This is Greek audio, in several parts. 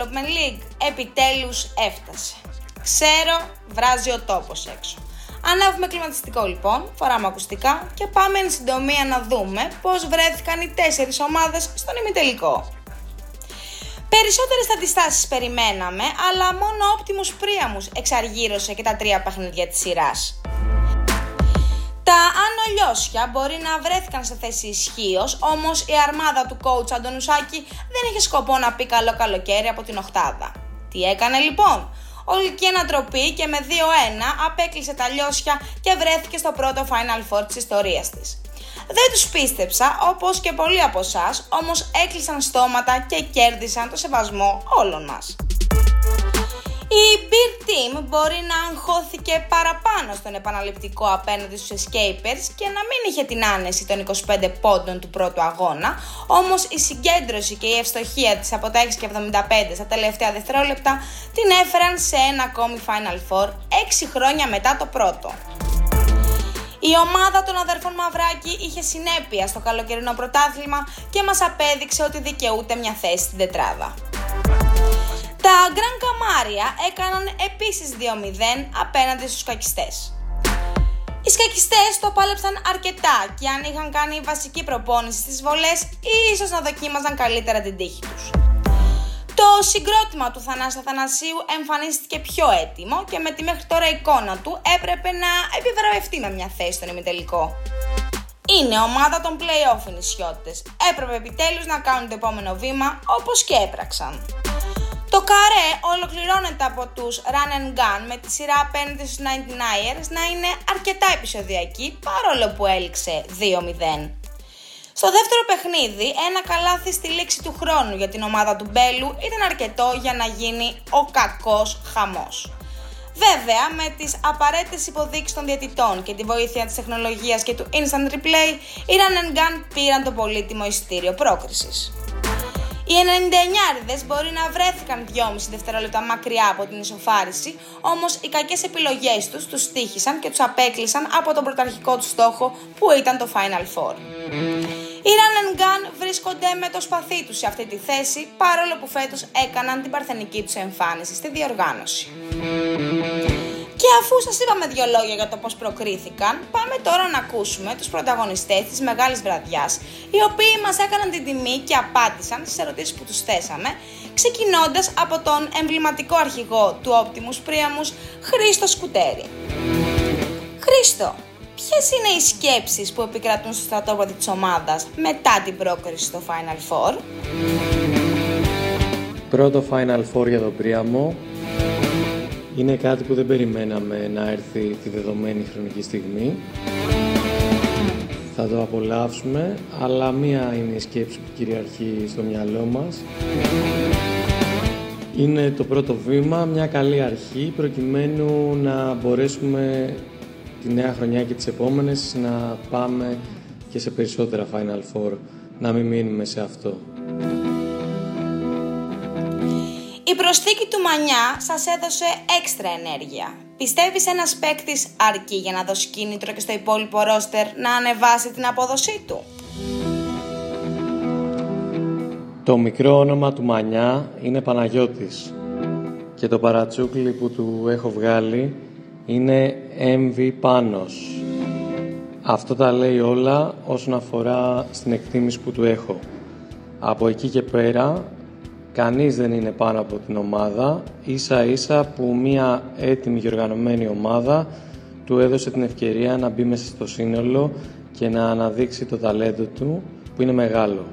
Development League επιτέλους έφτασε. Ξέρω, βράζει ο τόπος έξω. Ανάβουμε κλιματιστικό λοιπόν, φοράμε ακουστικά και πάμε εν συντομία να δούμε πώς βρέθηκαν οι τέσσερις ομάδες στον ημιτελικό. Περισσότερες αντιστάσεις περιμέναμε, αλλά μόνο ο Optimus Priamus εξαργύρωσε και τα τρία παιχνίδια της σειράς. Τα Άνω Λιώσια μπορεί να βρέθηκαν σε θέση ισχύως, όμως η αρμάδα του coach Αντωνουσάκη δεν είχε σκοπό να πει καλό καλοκαίρι από την Οχτάδα. Τι έκανε λοιπόν, Ολική ανατροπή και με 2-1 απέκλεισε τα Λιώσια και βρέθηκε στο πρώτο Final Four της ιστορίας της. Δεν τους πίστεψα, όπως και πολλοί από εσάς, όμως έκλεισαν στόματα και κέρδισαν το σεβασμό όλων μας. Η Beer Team μπορεί να αγχώθηκε παραπάνω στον επαναληπτικό απέναντι στους Escapers και να μην είχε την άνεση των 25 πόντων του πρώτου αγώνα, όμως η συγκέντρωση και η ευστοχία της από τα 6 και 75 στα τελευταία δευτερόλεπτα την έφεραν σε ένα ακόμη Final Four 6 χρόνια μετά το πρώτο. Η ομάδα των αδερφών Μαυράκη είχε συνέπεια στο καλοκαιρινό πρωτάθλημα και μας απέδειξε ότι δικαιούται μια θέση στην τετράδα. Τα Γκραν Καμάρια έκαναν επίσης 2-0 απέναντι στους σκακιστές. Οι σκακιστές το πάλεψαν αρκετά και αν είχαν κάνει βασική προπόνηση στις βολές, ίσως να δοκίμαζαν καλύτερα την τύχη τους. Το συγκρότημα του Θανάση Αθανασίου εμφανίστηκε πιο έτοιμο και με τη μέχρι τώρα εικόνα του έπρεπε να επιβραβευτεί με μια θέση στον ημιτελικό. Είναι ομάδα των play-off οι νησιώτες. Έπρεπε επιτέλους να κάνουν το επόμενο βήμα όπως και έπραξαν. Το καρέ ολοκληρώνεται από τους Run and Gun με τη σειρά απέναντι στους 99ers να είναι αρκετά επεισοδιακή παρόλο που έληξε 2-0. Στο δεύτερο παιχνίδι, ένα καλάθι στη λήξη του χρόνου για την ομάδα του Μπέλου ήταν αρκετό για να γίνει ο κακός χαμός. Βέβαια, με τις απαραίτητες υποδείξεις των διαιτητών και τη βοήθεια της τεχνολογίας και του Instant Replay, οι Run Gun πήραν το πολύτιμο ειστήριο πρόκρισης. Οι 99 μπορεί να βρέθηκαν 2,5 δευτερόλεπτα μακριά από την ισοφάριση, όμως οι κακές επιλογές τους τους στήχησαν και τους απέκλεισαν από τον πρωταρχικό τους στόχο που ήταν το Final Four. Οι Run Gun βρίσκονται με το σπαθί τους σε αυτή τη θέση, παρόλο που φέτος έκαναν την παρθενική τους εμφάνιση στη διοργάνωση. Και αφού σας είπαμε δύο λόγια για το πώς προκρίθηκαν, πάμε τώρα να ακούσουμε τους πρωταγωνιστές της μεγάλης βραδιάς, οι οποίοι μας έκαναν την τιμή και απάντησαν στις ερωτήσεις που τους θέσαμε, ξεκινώντας από τον εμβληματικό αρχηγό του Optimus Priamus, Χρήστο Σκουτέρη. Χρήστο, ποιες είναι οι σκέψεις που επικρατούν στο στρατόπεδο της ομάδας μετά την πρόκριση στο Final Four? Πρώτο Final Four για τον Πρίαμο είναι κάτι που δεν περιμέναμε να έρθει τη δεδομένη χρονική στιγμή. Θα το απολαύσουμε, αλλά μία είναι η σκέψη που κυριαρχεί στο μυαλό μας. Είναι το πρώτο βήμα, μια καλή αρχή, προκειμένου να μπορέσουμε τη νέα χρονιά και τις επόμενες να πάμε και σε περισσότερα Final Four, να μην μείνουμε σε αυτό. Προσθήκη του Μανιά σας έδωσε έξτρα ενέργεια. Πιστεύεις ένας παίκτης αρκεί για να δώσει κίνητρο και στο υπόλοιπο ρόστερ να ανεβάσει την απόδοσή του; Το μικρό όνομα του Μανιά είναι Παναγιώτης και το παρατσούκλι που του έχω βγάλει είναι MV Πάνος. Αυτό τα λέει όλα όσον αφορά στην εκτίμηση που του έχω. Από εκεί και πέρα Κανείς δεν είναι πάνω από την ομάδα, ίσα ίσα που μια έτοιμη και οργανωμένη ομάδα του έδωσε την ευκαιρία να μπει μέσα στο σύνολο και να αναδείξει το ταλέντο του που είναι μεγάλο.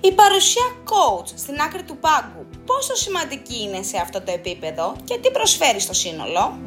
Η παρουσία coach στην άκρη του πάγκου πόσο σημαντική είναι σε αυτό το επίπεδο και τι προσφέρει στο σύνολο;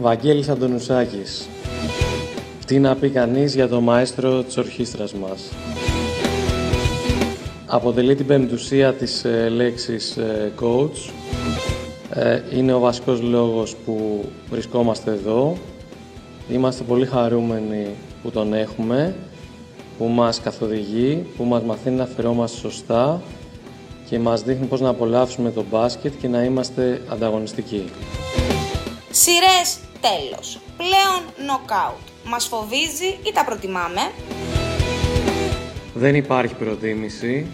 Βαγγέλης Αντωνουσάκης τι να πει κανείς για το μαέστρο της ορχήστρας μας. Αποτελεί την πεμπτουσία της ε, λέξης ε, coach. Ε, είναι ο βασικός λόγος που βρισκόμαστε εδώ. Είμαστε πολύ χαρούμενοι που τον έχουμε, που μας καθοδηγεί, που μας μαθαίνει να φερόμαστε σωστά και μας δείχνει πώς να απολαύσουμε το μπάσκετ και να είμαστε ανταγωνιστικοί. Σειρές τέλος. Πλέον knockout μας φοβίζει ή τα προτιμάμε; Δεν υπάρχει προτίμηση.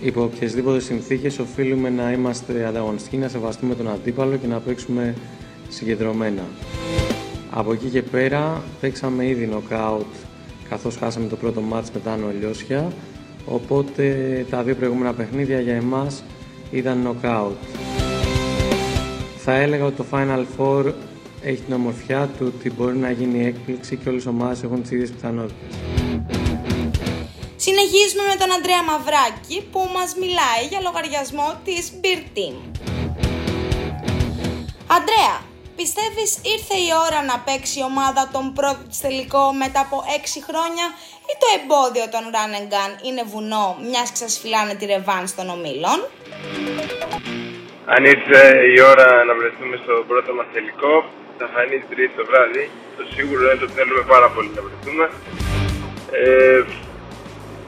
Υπό οποιασδήποτε συνθήκες οφείλουμε να είμαστε ανταγωνιστικοί, να σεβαστούμε τον αντίπαλο και να παίξουμε συγκεντρωμένα. Από εκεί και πέρα παίξαμε ήδη νοκάουτ καθώς χάσαμε το πρώτο μάτς μετά νολιώσια οπότε τα δύο προηγούμενα παιχνίδια για εμάς ήταν νοκάουτ. Θα έλεγα ότι το Final Four έχει την ομορφιά του ότι μπορεί να γίνει έκπληξη και όλες οι ομάδες έχουν τις ίδιες πιθανότητες. Συνεχίζουμε με τον Αντρέα Μαυράκη που μας μιλάει για λογαριασμό της Beer Team. Αντρέα, πιστεύεις ήρθε η ώρα να παίξει η ομάδα τον πρώτο της τελικό μετά από 6 χρόνια ή το εμπόδιο των Run and Gun είναι βουνό μιας και σας φυλάνε τη ρεβάν των ομίλων; Αν ήρθε η ώρα να βρεθούμε στο πρώτο μας τελικό, θα φανεί την τρίτη το βράδυ. Το σίγουρο είναι ότι θέλουμε πάρα πολύ να βρεθούμε. Ε,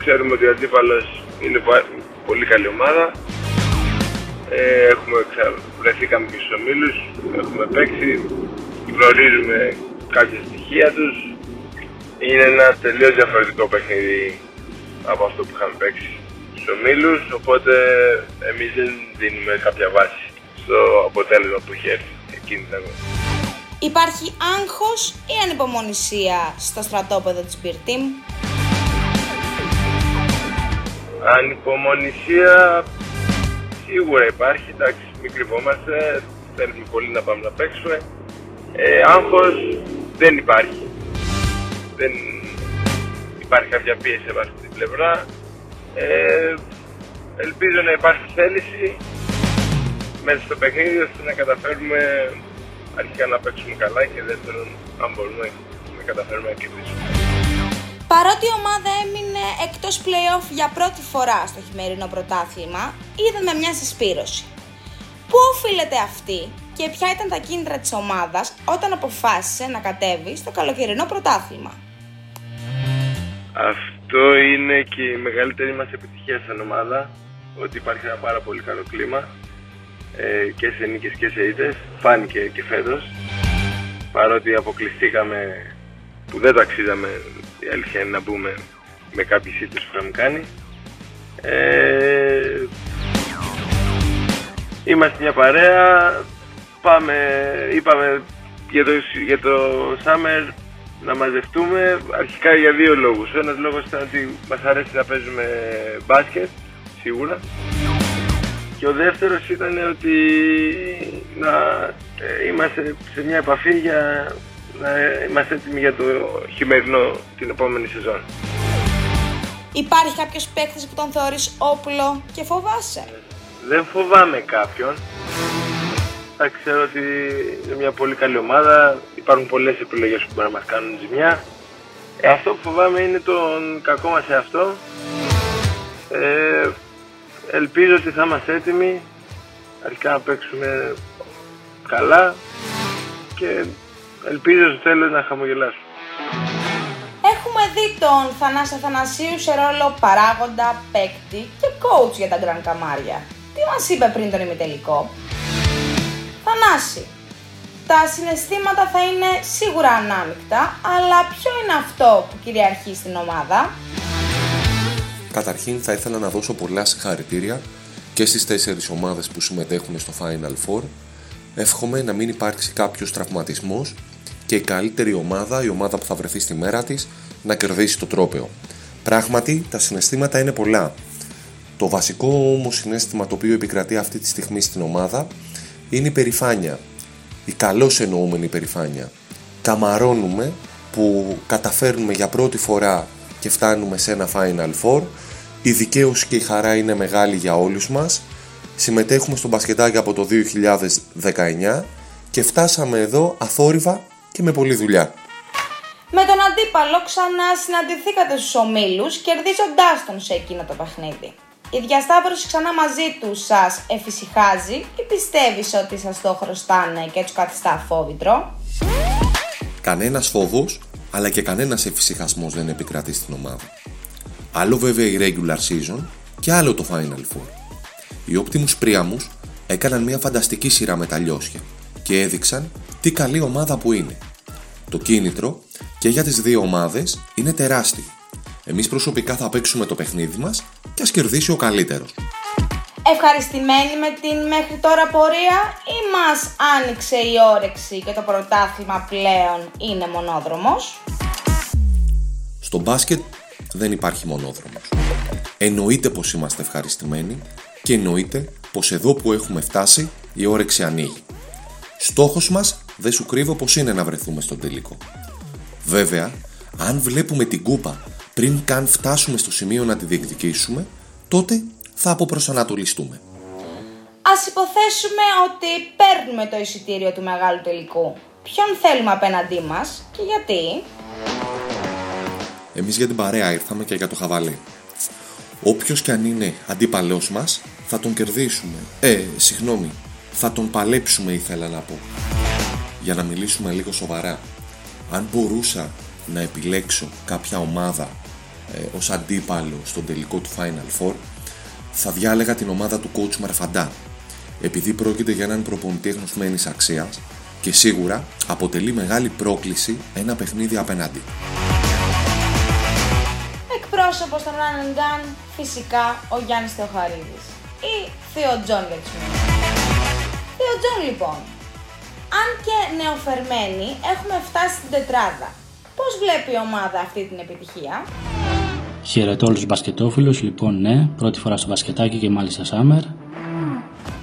ξέρουμε ότι ο αντίπαλος είναι πολύ καλή ομάδα. Ε, έχουμε βρεθήκαμε και στους ομίλους, έχουμε παίξει, γνωρίζουμε κάποια στοιχεία τους. Είναι ένα τελείως διαφορετικό παιχνίδι από αυτό που είχαμε παίξει στους ομίλους, οπότε εμείς δεν δίνουμε κάποια βάση στο αποτέλεσμα που έχει έρθει εκείνη την αγώνα. Υπάρχει άγχος ή ανυπομονησία στο στρατόπεδο της Beer Team. Ανυπομονησία σίγουρα υπάρχει, εντάξει, μην κρυβόμαστε, θέλουμε πολύ να πάμε να παίξουμε. Ε, άγχος δεν υπάρχει. Δεν υπάρχει κάποια πίεση από αυτή την πλευρά. Ε, ελπίζω να υπάρχει θέληση μέσα στο παιχνίδι ώστε να καταφέρουμε αρχικά να παίξουμε καλά και δεύτερον αν μπορούμε να καταφέρουμε να κερδίσουμε. Παρότι η ομάδα έμεινε εκτός play-off για πρώτη φορά στο χειμερινό πρωτάθλημα, είδαμε μια συσπήρωση. Πού οφείλεται αυτή και ποια ήταν τα κίνητρα της ομάδας όταν αποφάσισε να κατέβει στο καλοκαιρινό πρωτάθλημα; Αυτό είναι και η μεγαλύτερη μας επιτυχία σαν ομάδα, ότι υπάρχει ένα πάρα πολύ καλό κλίμα ε, και σε νίκες και σε ήττες, φάνηκε και φέτος. Παρότι αποκλειστήκαμε που δεν το αξίζαμε, η αλήθεια είναι να μπούμε με κάποιες ήττες που είχαμε κάνει. Ε, είμαστε μια παρέα, πάμε, είπαμε για το, για το Summer να μαζευτούμε αρχικά για δύο λόγους. Ο ένας λόγος ήταν ότι μας αρέσει να παίζουμε μπάσκετ, σίγουρα. Και ο δεύτερος ήταν ότι να ε, είμαστε σε μια επαφή για να είμαστε έτοιμοι για το χειμερινό την επόμενη σεζόν. Υπάρχει κάποιος παίκτης που τον θεωρείς όπλο και φοβάσαι; Δεν φοβάμαι κάποιον. Θα ξέρω ότι είναι μια πολύ καλή ομάδα. Υπάρχουν πολλές επιλογές που μπορεί να μας κάνουν ζημιά. Ε, αυτό που φοβάμαι είναι τον κακό μας εαυτό. Ε, ελπίζω ότι θα είμαστε έτοιμοι. Αρχικά να παίξουμε καλά και ελπίζω στο τέλος να χαμογελάσουμε. Έχουμε δει τον Θανάση Αθανασίου σε ρόλο παράγοντα, παίκτη και coach για τα Γκραν Καμάρια. Τι μας είπε πριν τον ημιτελικό; Θανάση, τα συναισθήματα θα είναι σίγουρα ανάμεικτα, αλλά ποιο είναι αυτό που κυριαρχεί στην ομάδα; Καταρχήν θα ήθελα να δώσω πολλά συγχαρητήρια και στις τέσσερις ομάδες που συμμετέχουν στο Final Four. Εύχομαι να μην υπάρξει κάποιος τραυματισμός και η καλύτερη ομάδα, η ομάδα που θα βρεθεί στη μέρα της, να κερδίσει το τρόπεο. Πράγματι, τα συναισθήματα είναι πολλά. Το βασικό όμως συνέστημα το οποίο επικρατεί αυτή τη στιγμή στην ομάδα είναι η περηφάνεια. Η καλώς εννοούμενη περηφάνεια. Καμαρώνουμε που καταφέρνουμε για πρώτη φορά και φτάνουμε σε ένα Final Four. Η δικαίωση και η χαρά είναι μεγάλη για όλους μας. Συμμετέχουμε στο μπασκετάκι από το 2019 και φτάσαμε εδώ αθόρυβα και με πολλή δουλειά. Με τον αντίπαλο ξανά συναντηθήκατε στους ομίλους κερδίζοντάς τον σε εκείνο το παιχνίδι. Η διασταύρωση ξανά μαζί τους σας εφησυχάζει ή πιστεύεις ότι σας το χρωστάνε και τους καθιστά αφόβητρο. Κανένας φόβος αλλά και κανένας εφησυχασμός δεν επικρατεί στην ομάδα. Άλλο βέβαια η regular season και άλλο το Final Four. Οι Optimus Priamus έκαναν μια φανταστική σειρά με τα λιώσια και έδειξαν τι καλή ομάδα που είναι. Το κίνητρο και για τις δύο ομάδες είναι τεράστιο. Εμείς προσωπικά θα παίξουμε το παιχνίδι μας και ας κερδίσει ο καλύτερος. Ευχαριστημένοι με την μέχρι τώρα πορεία ή μας άνοιξε η όρεξη και το πρωτάθλημα πλέον είναι μονόδρομος; Στο μπάσκετ δεν υπάρχει μονόδρομος. Εννοείται πως είμαστε ευχαριστημένοι και εννοείται πως εδώ που έχουμε φτάσει η όρεξη ανοίγει. Στόχος μας δεν σου κρύβω πως είναι να βρεθούμε στον τελικό. Βέβαια, αν βλέπουμε την κούπα πριν καν φτάσουμε στο σημείο να τη διεκδικήσουμε, τότε θα αποπροσανατολιστούμε. Ας υποθέσουμε ότι παίρνουμε το εισιτήριο του μεγάλου τελικού. Ποιον θέλουμε απέναντί μας και γιατί; Εμείς για την παρέα ήρθαμε και για το χαβαλέ. Όποιος κι αν είναι αντίπαλός μας, θα τον κερδίσουμε. Ε, συγγνώμη, θα τον παλέψουμε ήθελα να πω. Για να μιλήσουμε λίγο σοβαρά. Αν μπορούσα να επιλέξω κάποια ομάδα ε, ως αντίπαλο στον τελικό του Final Four, θα διάλεγα την ομάδα του coach Μαρφαντά, επειδή πρόκειται για έναν προπονητή εγνωσμένης αξίας και σίγουρα αποτελεί μεγάλη πρόκληση ένα παιχνίδι απέναντι. Εκπρόσωπος των Run Gun, φυσικά ο Γιάννης Θεοχαρίδης ή Θείο Τζον για τους Θείο Τζον λοιπόν, αν και νεοφερμένοι έχουμε φτάσει στην τετράδα. Πώς βλέπει η ομάδα αυτή την επιτυχία; Χαιρετώ όλους τους μπασκετόφιλους, λοιπόν ναι, πρώτη φορά στο μπασκετάκι και μάλιστα Σάμερ.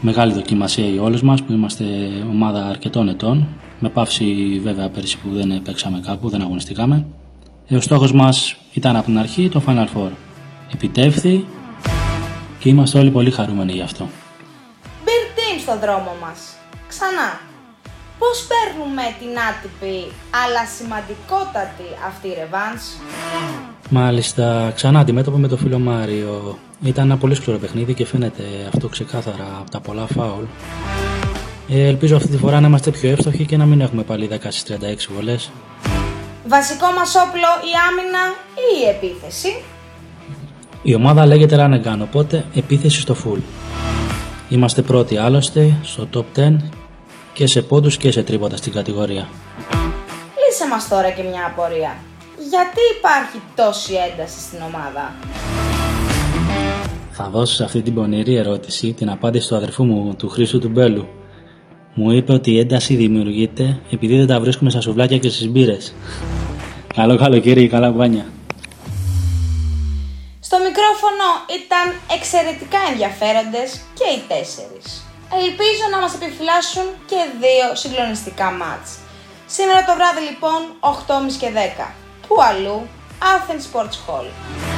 Μεγάλη δοκιμασία για όλους μας που είμαστε ομάδα αρκετών ετών, με πάυση βέβαια πέρσι που δεν παίξαμε κάπου, δεν αγωνιστήκαμε. Ε, ο στόχος μας ήταν από την αρχή το Final Four. Επιτεύχθη και είμαστε όλοι πολύ χαρούμενοι γι' αυτό. Beer Team στον δρόμο μας. Ξανά. Πώς παίρνουμε την άτυπη αλλά σημαντικότατη αυτή ρεβάνς. Μάλιστα, ξανά αντιμέτωπο με το φίλο Μάριο. Ήταν ένα πολύ σκληρό παιχνίδι και φαίνεται αυτό ξεκάθαρα από τα πολλά φάουλ. Ε, ελπίζω αυτή τη φορά να είμαστε πιο εύστοχοι και να μην έχουμε πάλι 10 στις 36 βολές. Βασικό μας όπλο η άμυνα ή η επίθεση; Η ομάδα λέγεται Ranegan, οπότε επίθεση στο full. Είμαστε πρώτοι άλλωστε στο top 10 και σε πόντους και σε τρίποτα στην κατηγορία. Λύσε μας τώρα και μια απορία. Γιατί υπάρχει τόση ένταση στην ομάδα; Θα δώσω σε αυτή την πονηρή ερώτηση την απάντηση του αδερφού μου, του Χρήστου του Μπέλου. Μου είπε ότι η ένταση δημιουργείται επειδή δεν τα βρίσκουμε στα σουβλάκια και στις μπύρες. Καλό καλοκαίρι, καλά μπάνια. Στο μικρόφωνο ήταν εξαιρετικά ενδιαφέροντες και οι τέσσερις. Ελπίζω να μας επιφυλάσσουν και δύο συγκλονιστικά μάτς. Σήμερα το βράδυ λοιπόν 8.30 και 10. Πού αλλού, Athens Sports Hall.